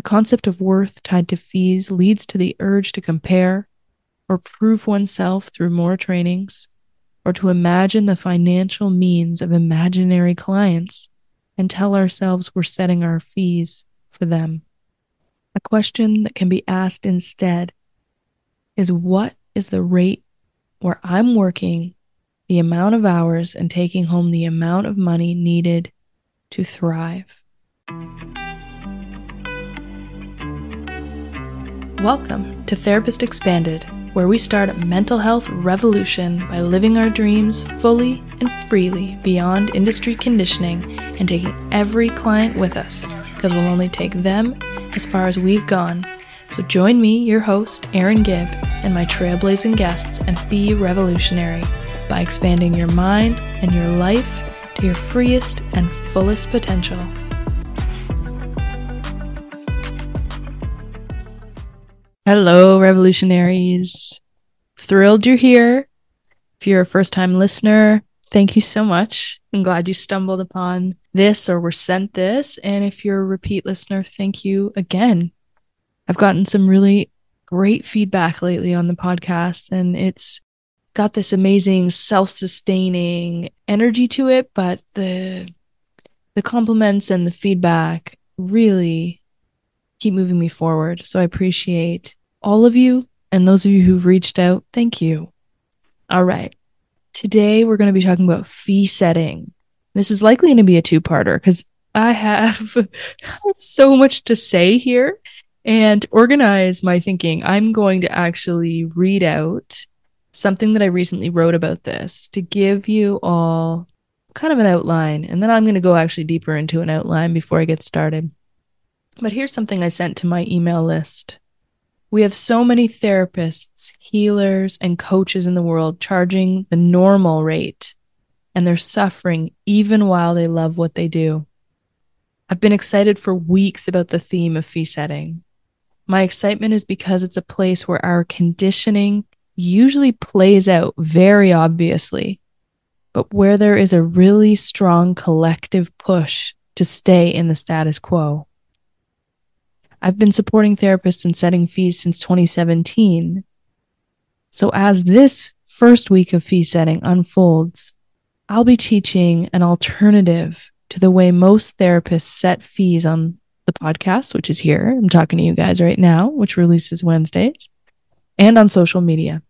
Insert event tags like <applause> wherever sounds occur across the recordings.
The concept of worth tied to fees leads to the urge to compare or prove oneself through more trainings, or to imagine the financial means of imaginary clients and tell ourselves we're setting our fees for them. A question that can be asked instead is what is the rate where I'm working the amount of hours and taking home the amount of money needed to thrive? Welcome to Therapist Expanded, where we start a mental health revolution by living our dreams fully and freely beyond industry conditioning and taking every client with us, because we'll only take them as far as we've gone. So join me, your host, Erin Gibb, and my trailblazing guests, and be revolutionary by expanding your mind and your life to your freest and fullest potential. Hello, revolutionaries. Thrilled you're here. If you're a first time listener, thank you so much. I'm glad you stumbled upon this or were sent this. And if you're a repeat listener, thank you again. I've gotten some really great feedback lately on the podcast, and it's got this amazing self-sustaining energy to it, but the the compliments and the feedback really keep moving me forward. So I appreciate all of you and those of you who've reached out. Thank you. All right. Today we're going to be talking about fee setting. This is likely going to be a two parter because I have <laughs> so much to say here and organize my thinking. I'm going to actually read out something that I recently wrote about this to give you all kind of an outline. And then I'm going to go actually deeper into an outline before I get started. But here's something I sent to my email list. We have so many therapists, healers, and coaches in the world charging the normal rate, and they're suffering even while they love what they do. I've been excited for weeks about the theme of fee setting. My excitement is because it's a place where our conditioning usually plays out very obviously, but where there is a really strong collective push to stay in the status quo. I've been supporting therapists and setting fees since 2017. So, as this first week of fee setting unfolds, I'll be teaching an alternative to the way most therapists set fees on the podcast, which is here. I'm talking to you guys right now, which releases Wednesdays, and on social media.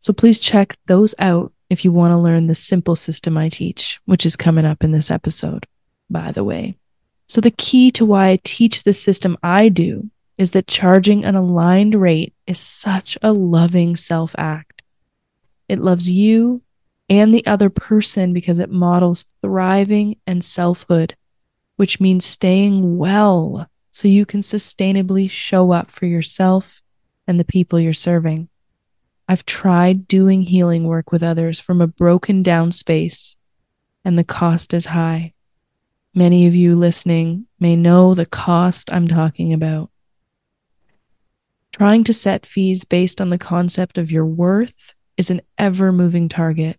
So please check those out if you want to learn the simple system I teach, which is coming up in this episode, by the way. So, the key to why I teach the system I do is that charging an aligned rate is such a loving self act. It loves you and the other person because it models thriving and selfhood, which means staying well so you can sustainably show up for yourself and the people you're serving. I've tried doing healing work with others from a broken down space, and the cost is high. Many of you listening may know the cost I'm talking about. Trying to set fees based on the concept of your worth is an ever moving target.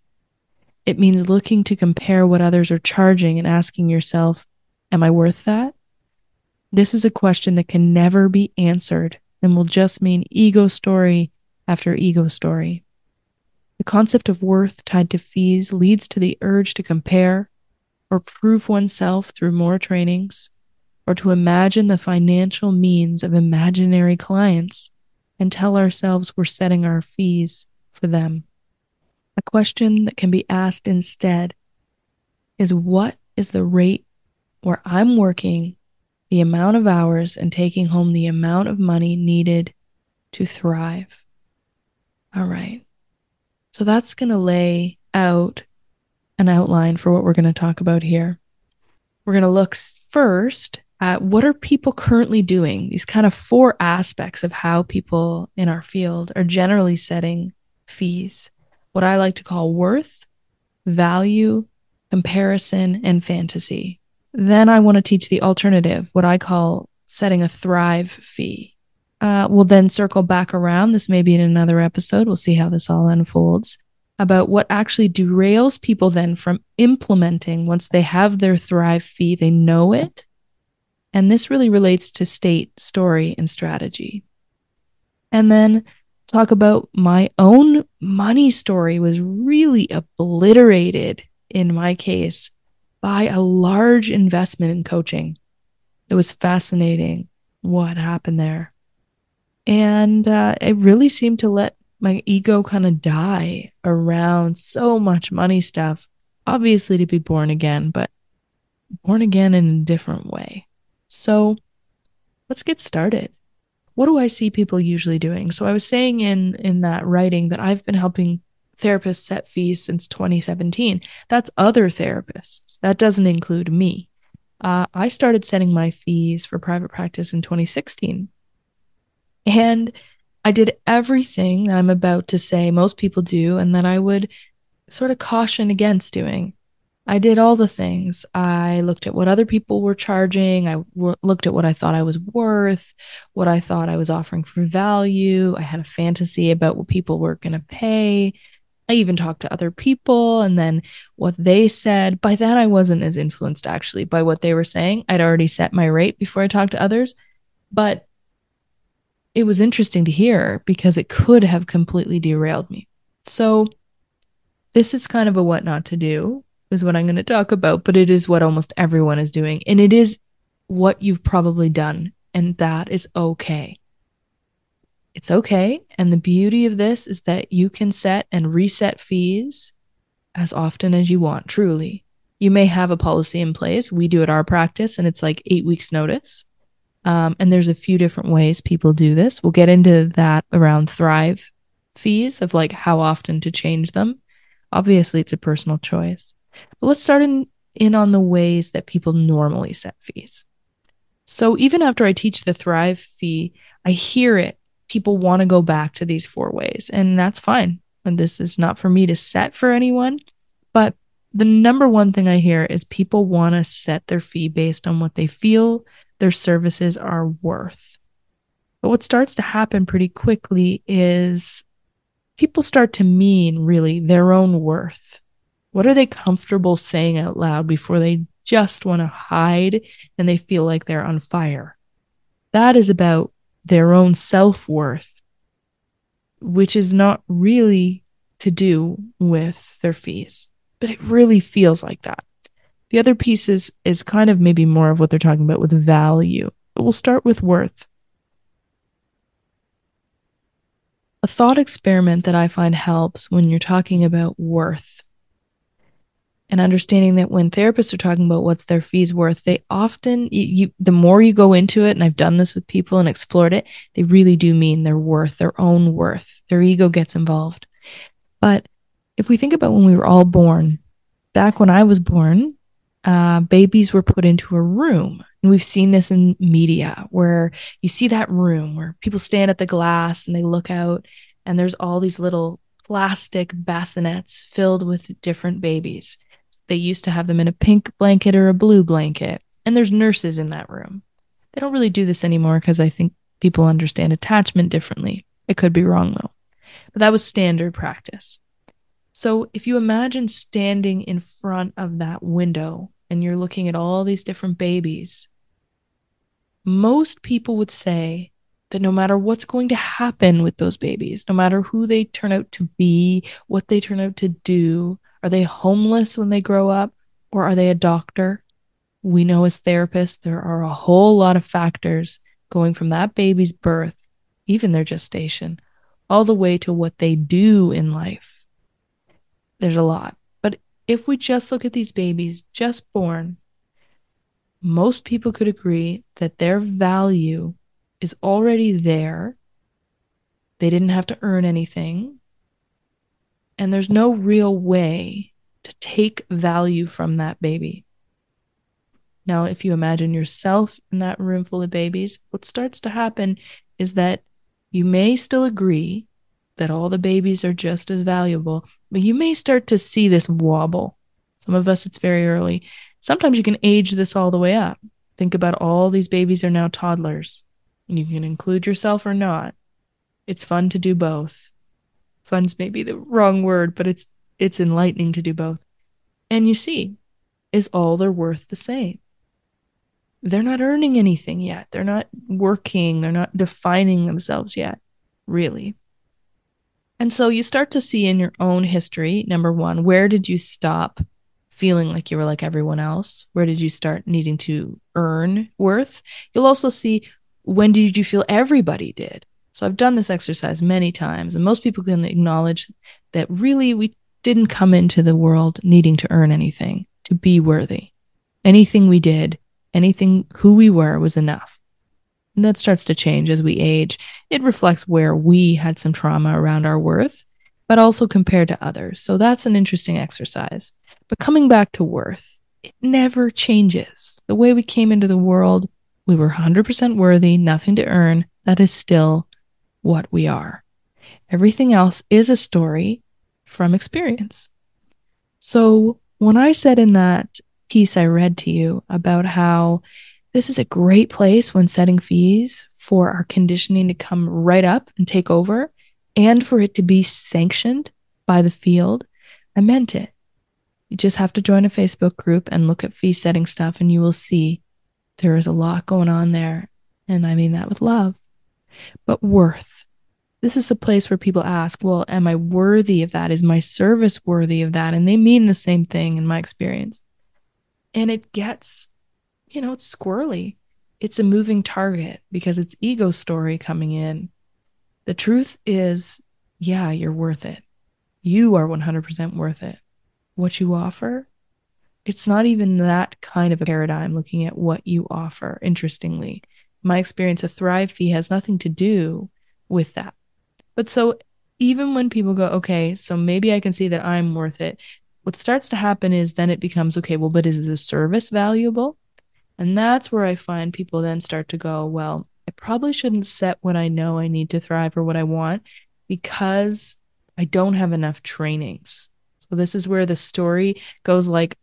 It means looking to compare what others are charging and asking yourself, Am I worth that? This is a question that can never be answered and will just mean ego story after ego story. The concept of worth tied to fees leads to the urge to compare or prove oneself through more trainings, or to imagine the financial means of imaginary clients and tell ourselves we're setting our fees for them. A question that can be asked instead is what is the rate where I'm working the amount of hours and taking home the amount of money needed to thrive? All right. So that's going to lay out an outline for what we're going to talk about here. We're going to look first at what are people currently doing, these kind of four aspects of how people in our field are generally setting fees. What I like to call worth, value, comparison, and fantasy. Then I want to teach the alternative, what I call setting a thrive fee. Uh, we'll then circle back around. This may be in another episode. We'll see how this all unfolds about what actually derails people then from implementing once they have their thrive fee, they know it, And this really relates to state, story, and strategy. And then talk about my own money story was really obliterated in my case by a large investment in coaching. It was fascinating what happened there. And uh, it really seemed to let my ego kind of die around so much money stuff. Obviously, to be born again, but born again in a different way. So let's get started. What do I see people usually doing? So I was saying in in that writing that I've been helping therapists set fees since 2017. That's other therapists. That doesn't include me. Uh, I started setting my fees for private practice in 2016. And I did everything that I'm about to say most people do and that I would sort of caution against doing. I did all the things. I looked at what other people were charging. I w- looked at what I thought I was worth, what I thought I was offering for value. I had a fantasy about what people were going to pay. I even talked to other people and then what they said. By that, I wasn't as influenced actually by what they were saying. I'd already set my rate before I talked to others. But it was interesting to hear because it could have completely derailed me. So, this is kind of a what not to do, is what I'm going to talk about, but it is what almost everyone is doing. And it is what you've probably done. And that is okay. It's okay. And the beauty of this is that you can set and reset fees as often as you want, truly. You may have a policy in place. We do at our practice, and it's like eight weeks' notice. Um, and there's a few different ways people do this. We'll get into that around Thrive fees of like how often to change them. Obviously, it's a personal choice. But let's start in, in on the ways that people normally set fees. So even after I teach the Thrive fee, I hear it. People want to go back to these four ways, and that's fine. And this is not for me to set for anyone. But the number one thing I hear is people want to set their fee based on what they feel their services are worth. But what starts to happen pretty quickly is people start to mean really their own worth. What are they comfortable saying out loud before they just want to hide and they feel like they're on fire? That is about their own self worth, which is not really to do with their fees, but it really feels like that. The other piece is, is kind of maybe more of what they're talking about with value, but we'll start with worth. A thought experiment that I find helps when you're talking about worth and understanding that when therapists are talking about what's their fees worth, they often, you, you, the more you go into it, and I've done this with people and explored it, they really do mean their worth, their own worth. Their ego gets involved. But if we think about when we were all born, back when I was born, uh, babies were put into a room. And we've seen this in media where you see that room where people stand at the glass and they look out, and there's all these little plastic bassinets filled with different babies. They used to have them in a pink blanket or a blue blanket, and there's nurses in that room. They don't really do this anymore because I think people understand attachment differently. It could be wrong though. But that was standard practice. So if you imagine standing in front of that window and you're looking at all these different babies, most people would say that no matter what's going to happen with those babies, no matter who they turn out to be, what they turn out to do, are they homeless when they grow up or are they a doctor? We know as therapists, there are a whole lot of factors going from that baby's birth, even their gestation, all the way to what they do in life. There's a lot if we just look at these babies just born, most people could agree that their value is already there. They didn't have to earn anything. And there's no real way to take value from that baby. Now, if you imagine yourself in that room full of babies, what starts to happen is that you may still agree that all the babies are just as valuable, but you may start to see this wobble. Some of us, it's very early. Sometimes you can age this all the way up. Think about all these babies are now toddlers. And You can include yourself or not. It's fun to do both. Fun's maybe the wrong word, but it's it's enlightening to do both. And you see, is all their worth the same? they're not earning anything yet. They're not working, they're not defining themselves yet, really. And so you start to see in your own history, number one, where did you stop feeling like you were like everyone else? Where did you start needing to earn worth? You'll also see when did you feel everybody did? So I've done this exercise many times, and most people can acknowledge that really we didn't come into the world needing to earn anything, to be worthy. Anything we did, anything who we were was enough. And that starts to change as we age. It reflects where we had some trauma around our worth, but also compared to others. So that's an interesting exercise. But coming back to worth, it never changes. The way we came into the world, we were 100% worthy, nothing to earn. That is still what we are. Everything else is a story from experience. So when I said in that piece I read to you about how this is a great place when setting fees for our conditioning to come right up and take over and for it to be sanctioned by the field. I meant it. You just have to join a Facebook group and look at fee setting stuff, and you will see there is a lot going on there. And I mean that with love. But worth. This is a place where people ask, well, am I worthy of that? Is my service worthy of that? And they mean the same thing in my experience. And it gets you know, it's squirrely. It's a moving target because it's ego story coming in. The truth is, yeah, you're worth it. You are 100% worth it. What you offer, it's not even that kind of a paradigm looking at what you offer, interestingly. My experience, a Thrive fee has nothing to do with that. But so even when people go, okay, so maybe I can see that I'm worth it, what starts to happen is then it becomes, okay, well, but is the service valuable? And that's where I find people then start to go, well, I probably shouldn't set what I know I need to thrive or what I want because I don't have enough trainings. So this is where the story goes like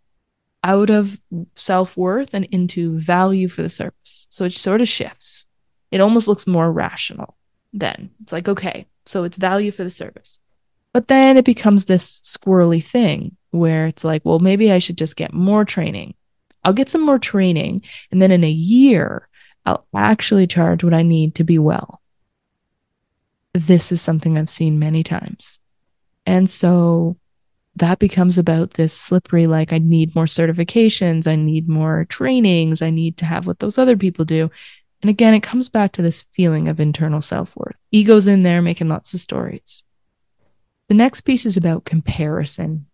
out of self-worth and into value for the service. So it sort of shifts. It almost looks more rational then. It's like, okay, so it's value for the service. But then it becomes this squirrely thing where it's like, well, maybe I should just get more training I'll get some more training. And then in a year, I'll actually charge what I need to be well. This is something I've seen many times. And so that becomes about this slippery like, I need more certifications, I need more trainings, I need to have what those other people do. And again, it comes back to this feeling of internal self worth. Ego's in there making lots of stories. The next piece is about comparison.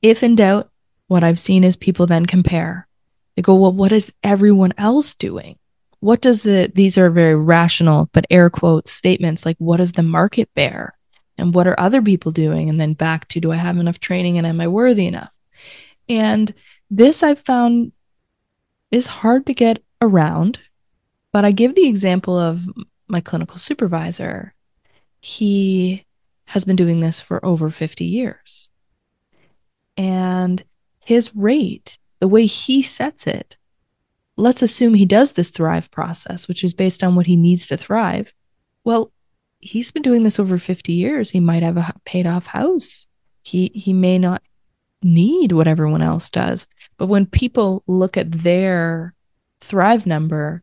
If in doubt, what I've seen is people then compare. They go, well, what is everyone else doing? What does the, these are very rational, but air quotes statements like, what does the market bear? And what are other people doing? And then back to, do I have enough training and am I worthy enough? And this I've found is hard to get around, but I give the example of my clinical supervisor. He has been doing this for over 50 years. And his rate, the way he sets it, let's assume he does this thrive process, which is based on what he needs to thrive. Well, he's been doing this over 50 years. He might have a paid off house. He he may not need what everyone else does. But when people look at their thrive number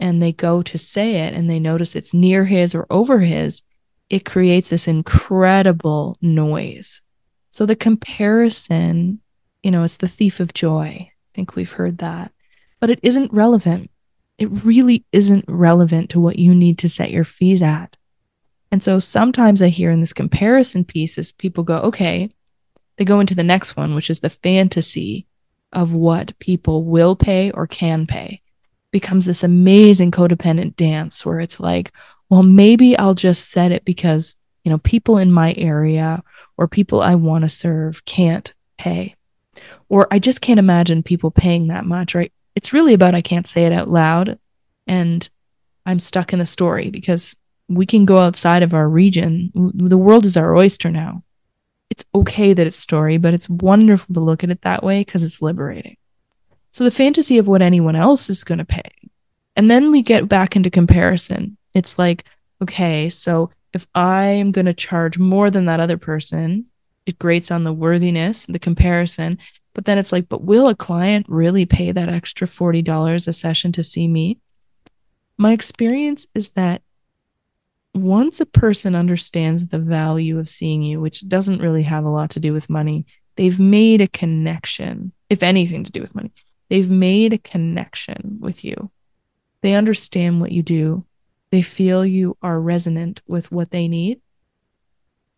and they go to say it and they notice it's near his or over his, it creates this incredible noise so the comparison, you know, it's the thief of joy. I think we've heard that, but it isn't relevant. It really isn't relevant to what you need to set your fees at. And so sometimes I hear in this comparison piece is people go, okay, they go into the next one, which is the fantasy of what people will pay or can pay. becomes this amazing codependent dance where it's like, well, maybe I'll just set it because, you know, people in my area or people I want to serve can't pay. Or I just can't imagine people paying that much, right? It's really about I can't say it out loud and I'm stuck in a story because we can go outside of our region. The world is our oyster now. It's okay that it's story, but it's wonderful to look at it that way because it's liberating. So the fantasy of what anyone else is going to pay. And then we get back into comparison. It's like, okay, so if I am going to charge more than that other person, it grates on the worthiness, the comparison. But then it's like, but will a client really pay that extra $40 a session to see me? My experience is that once a person understands the value of seeing you, which doesn't really have a lot to do with money, they've made a connection, if anything to do with money. They've made a connection with you. They understand what you do. They feel you are resonant with what they need.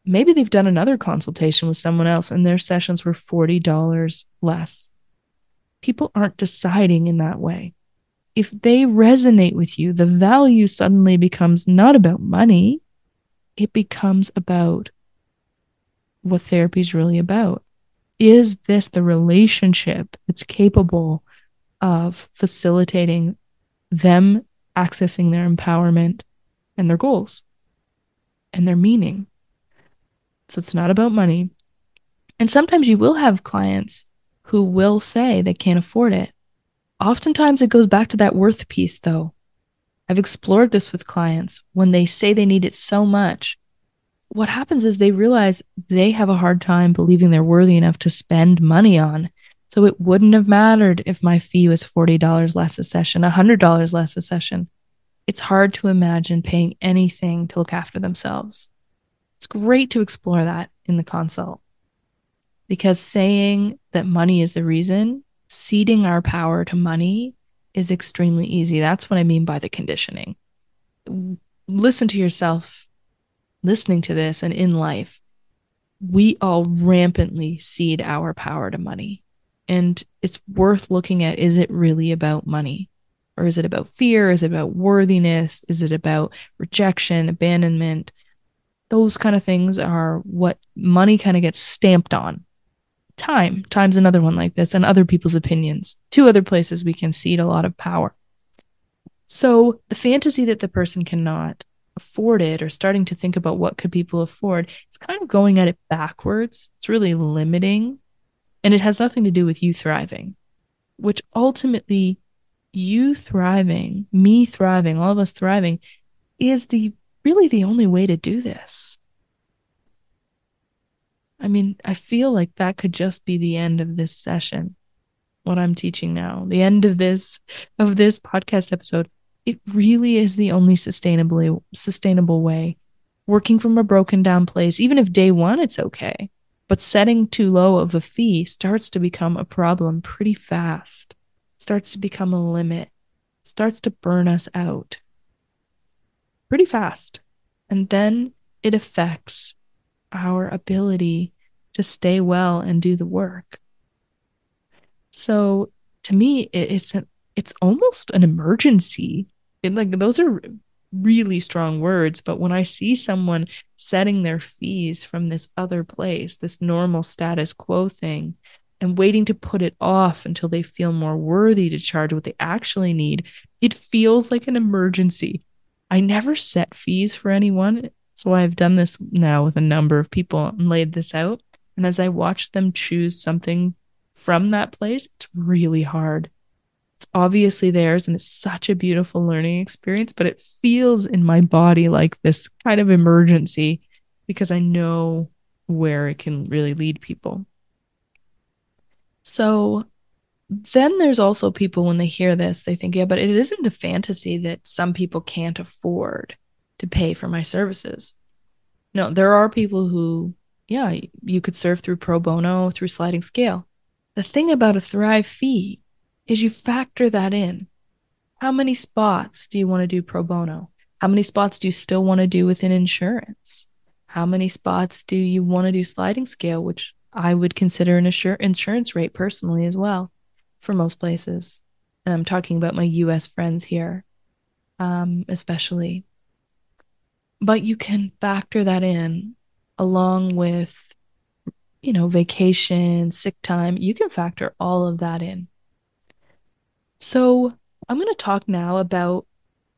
Maybe they've done another consultation with someone else and their sessions were $40 less. People aren't deciding in that way if they resonate with you, the value suddenly becomes not about money, it becomes about what therapy is really about. Is this the relationship that's capable of facilitating them accessing their empowerment and their goals and their meaning? So it's not about money. And sometimes you will have clients who will say they can't afford it. Oftentimes it goes back to that worth piece, though. I've explored this with clients when they say they need it so much. What happens is they realize they have a hard time believing they're worthy enough to spend money on. So it wouldn't have mattered if my fee was $40 less a session, $100 less a session. It's hard to imagine paying anything to look after themselves. It's great to explore that in the consult because saying that money is the reason ceding our power to money is extremely easy. That's what I mean by the conditioning. Listen to yourself listening to this and in life. We all rampantly cede our power to money. And it's worth looking at is it really about money? Or is it about fear? Is it about worthiness? Is it about rejection, abandonment? Those kind of things are what money kind of gets stamped on time. Time's another one like this, and other people's opinions. Two other places we can cede a lot of power. So the fantasy that the person cannot afford it or starting to think about what could people afford, it's kind of going at it backwards. It's really limiting. And it has nothing to do with you thriving, which ultimately you thriving, me thriving, all of us thriving is the really the only way to do this. I mean, I feel like that could just be the end of this session. What I'm teaching now, the end of this of this podcast episode, it really is the only sustainably sustainable way. Working from a broken down place, even if day 1 it's okay, but setting too low of a fee starts to become a problem pretty fast. Starts to become a limit. Starts to burn us out pretty fast. And then it affects our ability to stay well and do the work. So to me, it's an it's almost an emergency. It, like those are really strong words, but when I see someone setting their fees from this other place, this normal status quo thing, and waiting to put it off until they feel more worthy to charge what they actually need, it feels like an emergency. I never set fees for anyone. So I've done this now with a number of people and laid this out. And as I watch them choose something from that place, it's really hard. Obviously theirs and it's such a beautiful learning experience, but it feels in my body like this kind of emergency because I know where it can really lead people. So then there's also people when they hear this, they think, yeah, but it isn't a fantasy that some people can't afford to pay for my services. No, there are people who, yeah, you could serve through pro bono, through sliding scale. The thing about a Thrive fee is you factor that in. How many spots do you want to do pro bono? How many spots do you still want to do within insurance? How many spots do you want to do sliding scale, which I would consider an insur- insurance rate personally as well for most places. I'm talking about my US friends here, um, especially but you can factor that in along with you know vacation sick time you can factor all of that in so i'm going to talk now about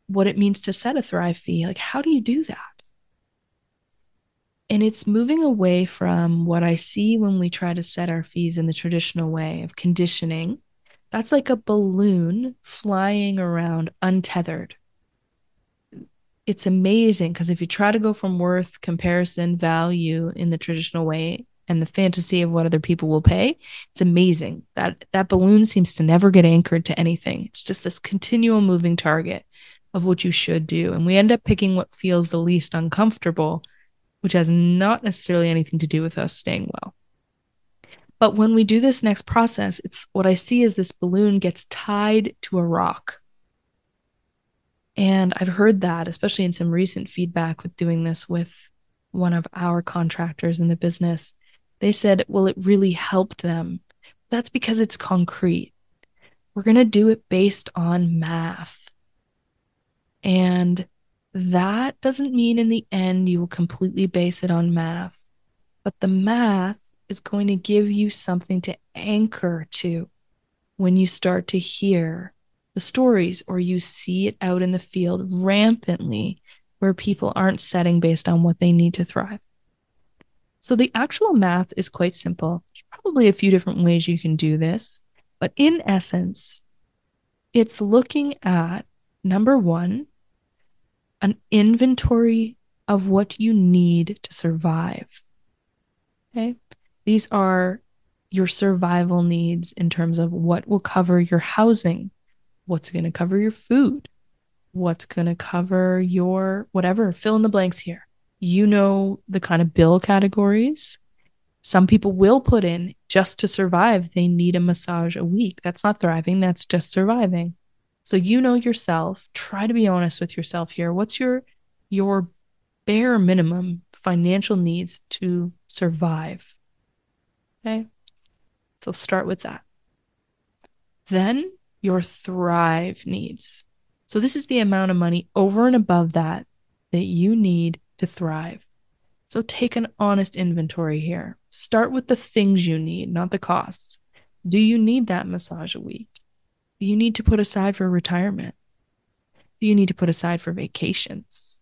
what it means to set a thrive fee. Like how do you do that? And it's moving away from what i see when we try to set our fees in the traditional way of conditioning. That's like a balloon flying around untethered. It's amazing because if you try to go from worth, comparison, value in the traditional way, and the fantasy of what other people will pay, it's amazing. That that balloon seems to never get anchored to anything. It's just this continual moving target of what you should do. And we end up picking what feels the least uncomfortable, which has not necessarily anything to do with us staying well. But when we do this next process, it's what I see is this balloon gets tied to a rock. And I've heard that, especially in some recent feedback with doing this with one of our contractors in the business. They said, well, it really helped them. That's because it's concrete. We're going to do it based on math. And that doesn't mean in the end you will completely base it on math, but the math is going to give you something to anchor to when you start to hear the stories or you see it out in the field rampantly where people aren't setting based on what they need to thrive. So the actual math is quite simple. There's probably a few different ways you can do this, but in essence, it's looking at number one, an inventory of what you need to survive. Okay. These are your survival needs in terms of what will cover your housing, what's going to cover your food, what's going to cover your whatever, fill in the blanks here. You know the kind of bill categories. Some people will put in just to survive, they need a massage a week. That's not thriving, that's just surviving. So you know yourself, try to be honest with yourself here. What's your your bare minimum financial needs to survive? Okay? So start with that. Then your thrive needs. So this is the amount of money over and above that that you need to thrive. So take an honest inventory here. Start with the things you need, not the costs. Do you need that massage a week? Do you need to put aside for retirement? Do you need to put aside for vacations?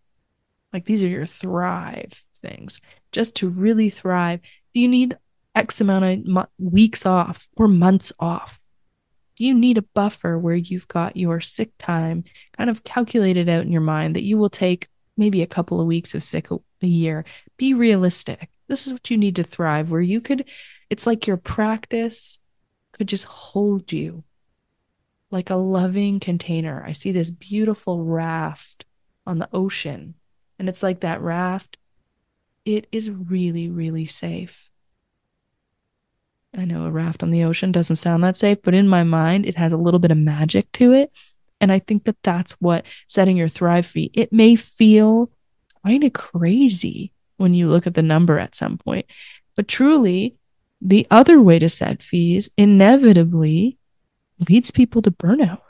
Like these are your thrive things. Just to really thrive, do you need X amount of mo- weeks off or months off? Do you need a buffer where you've got your sick time kind of calculated out in your mind that you will take maybe a couple of weeks of sick a, year? Be realistic. This is what you need to thrive, where you could, it's like your practice could just hold you like a loving container. I see this beautiful raft on the ocean, and it's like that raft. It is really, really safe. I know a raft on the ocean doesn't sound that safe, but in my mind, it has a little bit of magic to it. And I think that that's what setting your thrive fee, it may feel kind of crazy when you look at the number at some point. But truly, the other way to set fees inevitably leads people to burnout.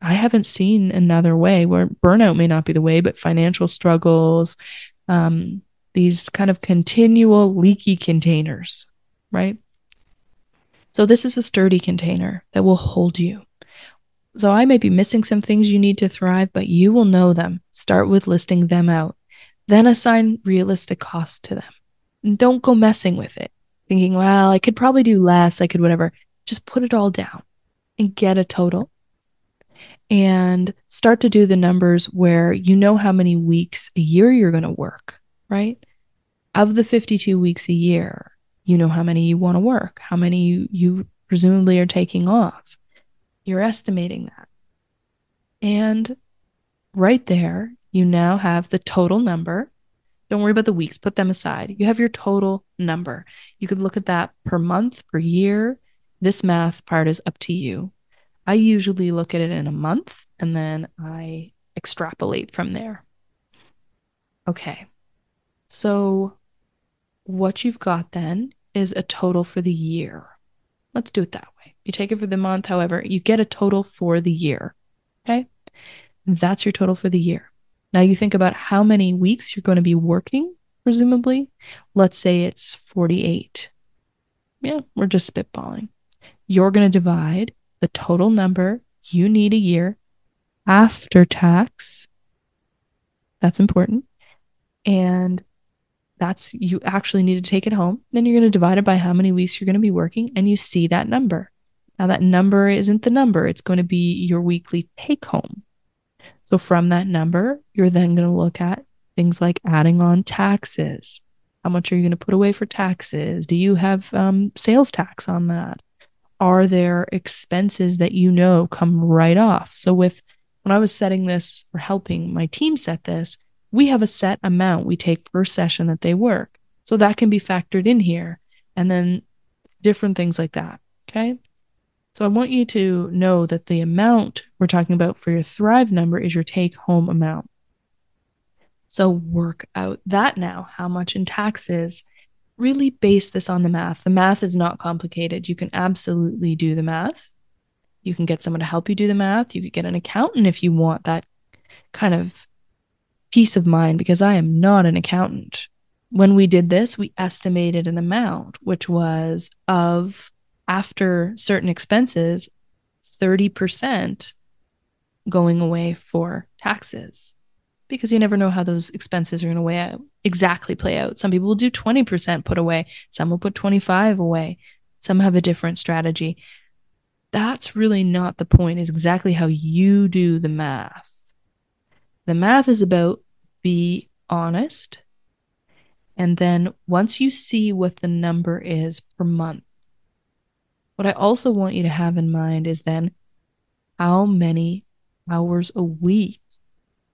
I haven't seen another way where burnout may not be the way, but financial struggles, um, these kind of continual leaky containers right? So this is a sturdy container that will hold you. So I may be missing some things you need to thrive, but you will know them. Start with listing them out. Then assign realistic costs to them. And don't go messing with it, thinking, well, I could probably do less, I could whatever. Just put it all down and get a total and start to do the numbers where you know how many weeks a year you're going to work, right? Of the 52 weeks a year, you know how many you want to work, how many you, you presumably are taking off. You're estimating that. And right there, you now have the total number. Don't worry about the weeks, put them aside. You have your total number. You could look at that per month, per year. This math part is up to you. I usually look at it in a month and then I extrapolate from there. Okay. So what you've got then is a total for the year. Let's do it that way. You take it for the month, however, you get a total for the year. Okay. That's your total for the year. Now you think about how many weeks you're going to be working, presumably. Let's say it's 48. Yeah, we're just spitballing. You're going to divide the total number you need a year after tax. That's important. And that's you actually need to take it home. Then you're going to divide it by how many weeks you're going to be working and you see that number. Now, that number isn't the number, it's going to be your weekly take home. So, from that number, you're then going to look at things like adding on taxes, How much are you going to put away for taxes? Do you have um, sales tax on that? Are there expenses that you know come right off? So, with when I was setting this or helping my team set this, we have a set amount we take per session that they work. So that can be factored in here. And then different things like that. Okay. So I want you to know that the amount we're talking about for your Thrive number is your take home amount. So work out that now. How much in taxes? Really base this on the math. The math is not complicated. You can absolutely do the math. You can get someone to help you do the math. You could get an accountant if you want that kind of peace of mind because I am not an accountant. When we did this, we estimated an amount, which was of after certain expenses, 30% going away for taxes because you never know how those expenses are going to weigh out, exactly play out. Some people will do 20% put away, some will put 25 away. Some have a different strategy. That's really not the point, is exactly how you do the math. The math is about be honest. And then once you see what the number is per month, what I also want you to have in mind is then how many hours a week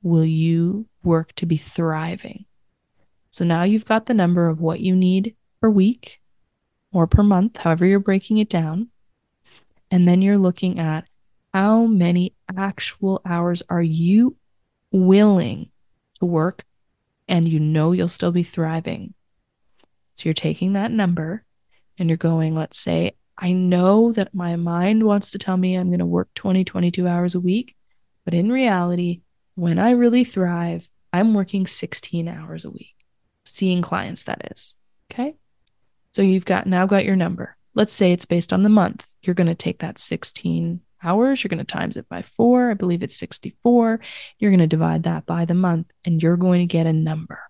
will you work to be thriving? So now you've got the number of what you need per week or per month, however you're breaking it down. And then you're looking at how many actual hours are you willing to work and you know you'll still be thriving. So you're taking that number and you're going, let's say, I know that my mind wants to tell me I'm going to work 20, 22 hours a week. But in reality, when I really thrive, I'm working 16 hours a week, seeing clients, that is. Okay. So you've got now got your number. Let's say it's based on the month. You're going to take that 16 hours. You're going to times it by four. I believe it's 64. You're going to divide that by the month and you're going to get a number.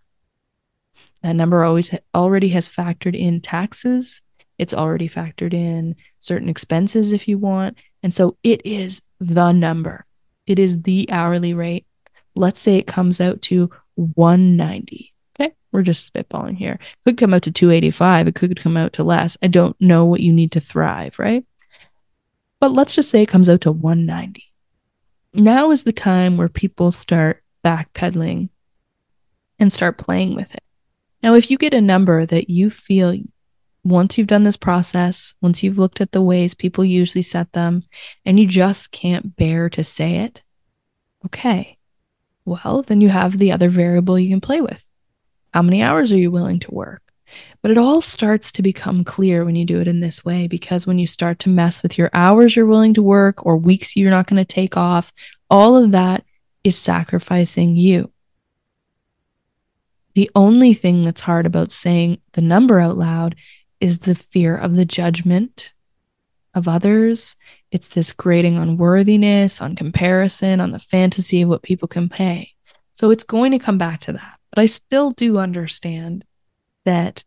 That number always already has factored in taxes. It's already factored in certain expenses if you want. And so it is the number. It is the hourly rate. Let's say it comes out to 190. Okay. We're just spitballing here. It could come out to 285. It could come out to less. I don't know what you need to thrive, right? But let's just say it comes out to 190. Now is the time where people start backpedaling and start playing with it. Now, if you get a number that you feel once you've done this process, once you've looked at the ways people usually set them, and you just can't bear to say it, okay, well, then you have the other variable you can play with. How many hours are you willing to work? But it all starts to become clear when you do it in this way because when you start to mess with your hours you're willing to work or weeks you're not going to take off, all of that is sacrificing you. The only thing that's hard about saying the number out loud is the fear of the judgment of others. It's this grading on worthiness, on comparison, on the fantasy of what people can pay. So it's going to come back to that. But I still do understand that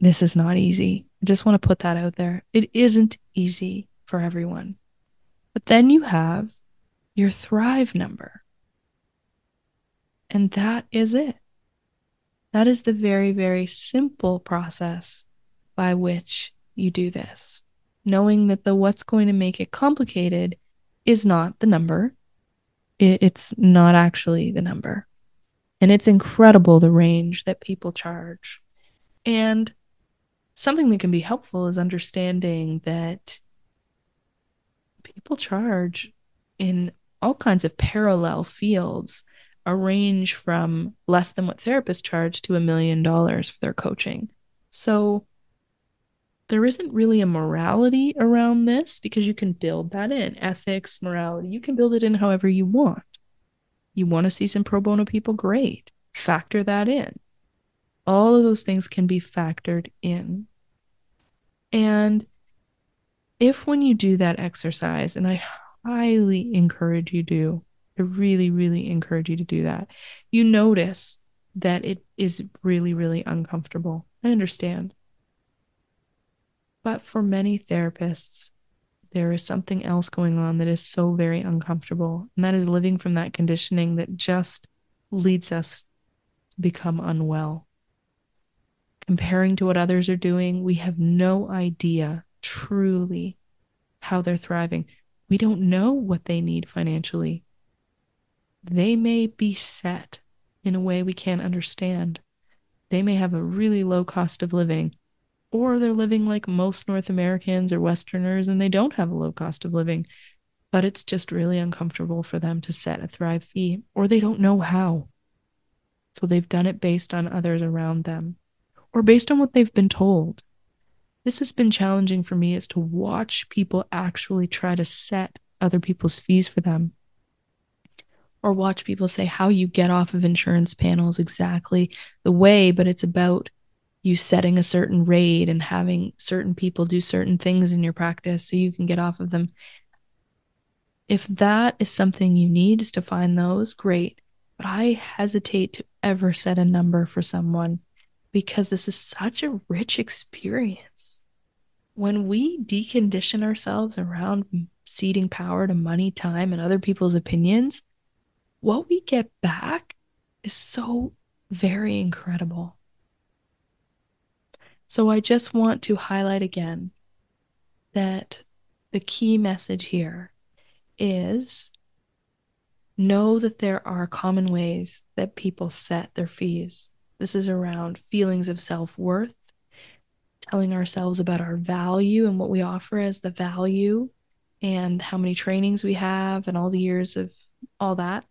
this is not easy. I just want to put that out there. It isn't easy for everyone. But then you have your Thrive number. And that is it. That is the very, very simple process by which you do this. Knowing that the what's going to make it complicated is not the number, it's not actually the number. And it's incredible the range that people charge. And something that can be helpful is understanding that people charge in all kinds of parallel fields a range from less than what therapists charge to a million dollars for their coaching. So there isn't really a morality around this because you can build that in ethics, morality. You can build it in however you want. You want to see some pro bono people? Great. Factor that in. All of those things can be factored in. And if when you do that exercise, and I highly encourage you do, I really, really encourage you to do that, you notice that it is really, really uncomfortable. I understand. But for many therapists, there is something else going on that is so very uncomfortable. And that is living from that conditioning that just leads us to become unwell. comparing to what others are doing, we have no idea truly how they're thriving. We don't know what they need financially. They may be set in a way we can't understand. They may have a really low cost of living, or they're living like most North Americans or Westerners and they don't have a low cost of living, but it's just really uncomfortable for them to set a Thrive fee, or they don't know how. So they've done it based on others around them or based on what they've been told. This has been challenging for me is to watch people actually try to set other people's fees for them or watch people say how you get off of insurance panels exactly the way, but it's about you setting a certain rate and having certain people do certain things in your practice so you can get off of them. If that is something you need to find those, great. But I hesitate to ever set a number for someone because this is such a rich experience. When we decondition ourselves around ceding power to money, time, and other people's opinions, what we get back is so very incredible. So I just want to highlight again that the key message here is know that there are common ways that people set their fees. This is around feelings of self worth, telling ourselves about our value and what we offer as the value, and how many trainings we have, and all the years of all that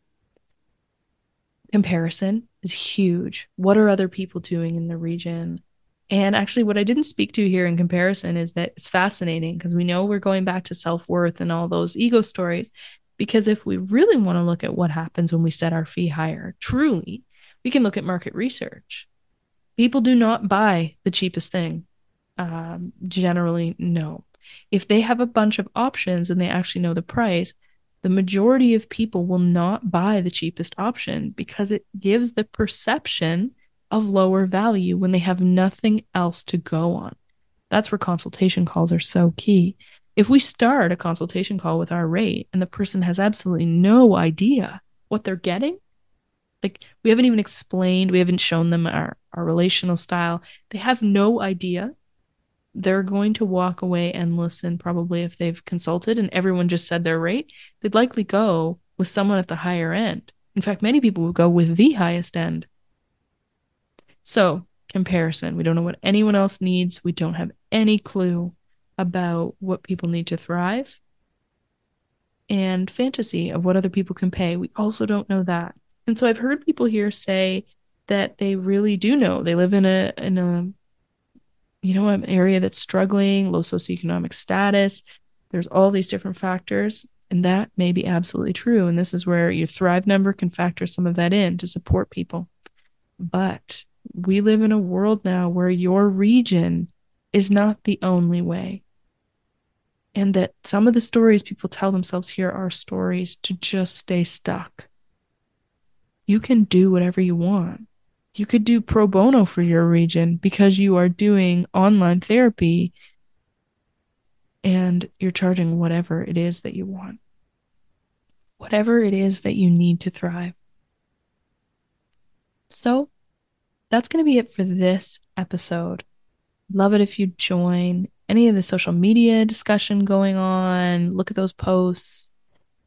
comparison is huge. What are other people doing in the region? And actually, what I didn't speak to here in comparison is that it's fascinating because we know we're going back to self worth and all those ego stories. Because if we really want to look at what happens when we set our fee higher, truly, we can look at market research. People do not buy the cheapest thing. Um, generally, no. If they have a bunch of options and they actually know the price, the majority of people will not buy the cheapest option because it gives the perception of lower value when they have nothing else to go on. That's where consultation calls are so key. If we start a consultation call with our rate and the person has absolutely no idea what they're getting, like we haven't even explained, we haven't shown them our, our relational style, they have no idea they're going to walk away and listen probably if they've consulted and everyone just said their rate they'd likely go with someone at the higher end. In fact many people would go with the highest end. So comparison. We don't know what anyone else needs. We don't have any clue about what people need to thrive. And fantasy of what other people can pay. We also don't know that. And so i've heard people here say that they really do know. They live in a in a you know, an area that's struggling, low socioeconomic status. There's all these different factors, and that may be absolutely true. And this is where your Thrive number can factor some of that in to support people. But we live in a world now where your region is not the only way. And that some of the stories people tell themselves here are stories to just stay stuck. You can do whatever you want you could do pro bono for your region because you are doing online therapy and you're charging whatever it is that you want, whatever it is that you need to thrive. So that's going to be it for this episode. Love it if you join any of the social media discussion going on. Look at those posts.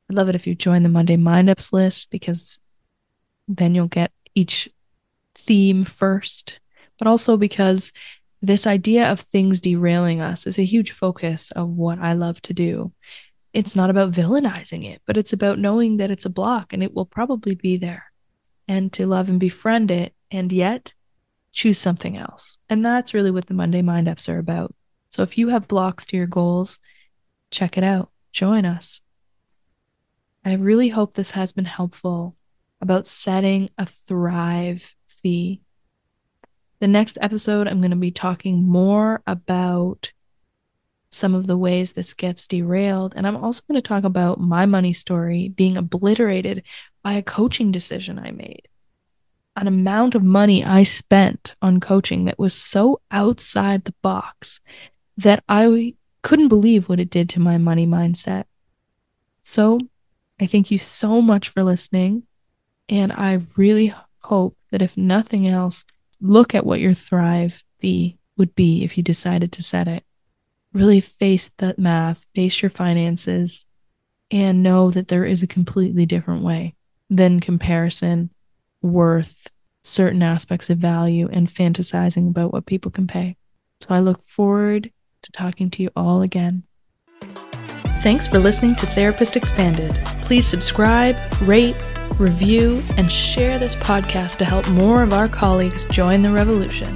I'd love it if you join the Monday Mind Ups list because then you'll get each theme first, but also because this idea of things derailing us is a huge focus of what I love to do. It's not about villainizing it, but it's about knowing that it's a block and it will probably be there and to love and befriend it and yet choose something else. And that's really what the Monday Mind Ups are about. So if you have blocks to your goals, check it out. Join us. I really hope this has been helpful about setting a thrive The next episode, I'm going to be talking more about some of the ways this gets derailed. And I'm also going to talk about my money story being obliterated by a coaching decision I made. An amount of money I spent on coaching that was so outside the box that I couldn't believe what it did to my money mindset. So I thank you so much for listening. And I really hope that if nothing else, look at what your Thrive fee would be if you decided to set it. Really face the math, face your finances, and know that there is a completely different way than comparison, worth, certain aspects of value, and fantasizing about what people can pay. So I look forward to talking to you all again. Thanks for listening to Therapist Expanded. Please subscribe, rate, review, and share this podcast to help more of our colleagues join the revolution.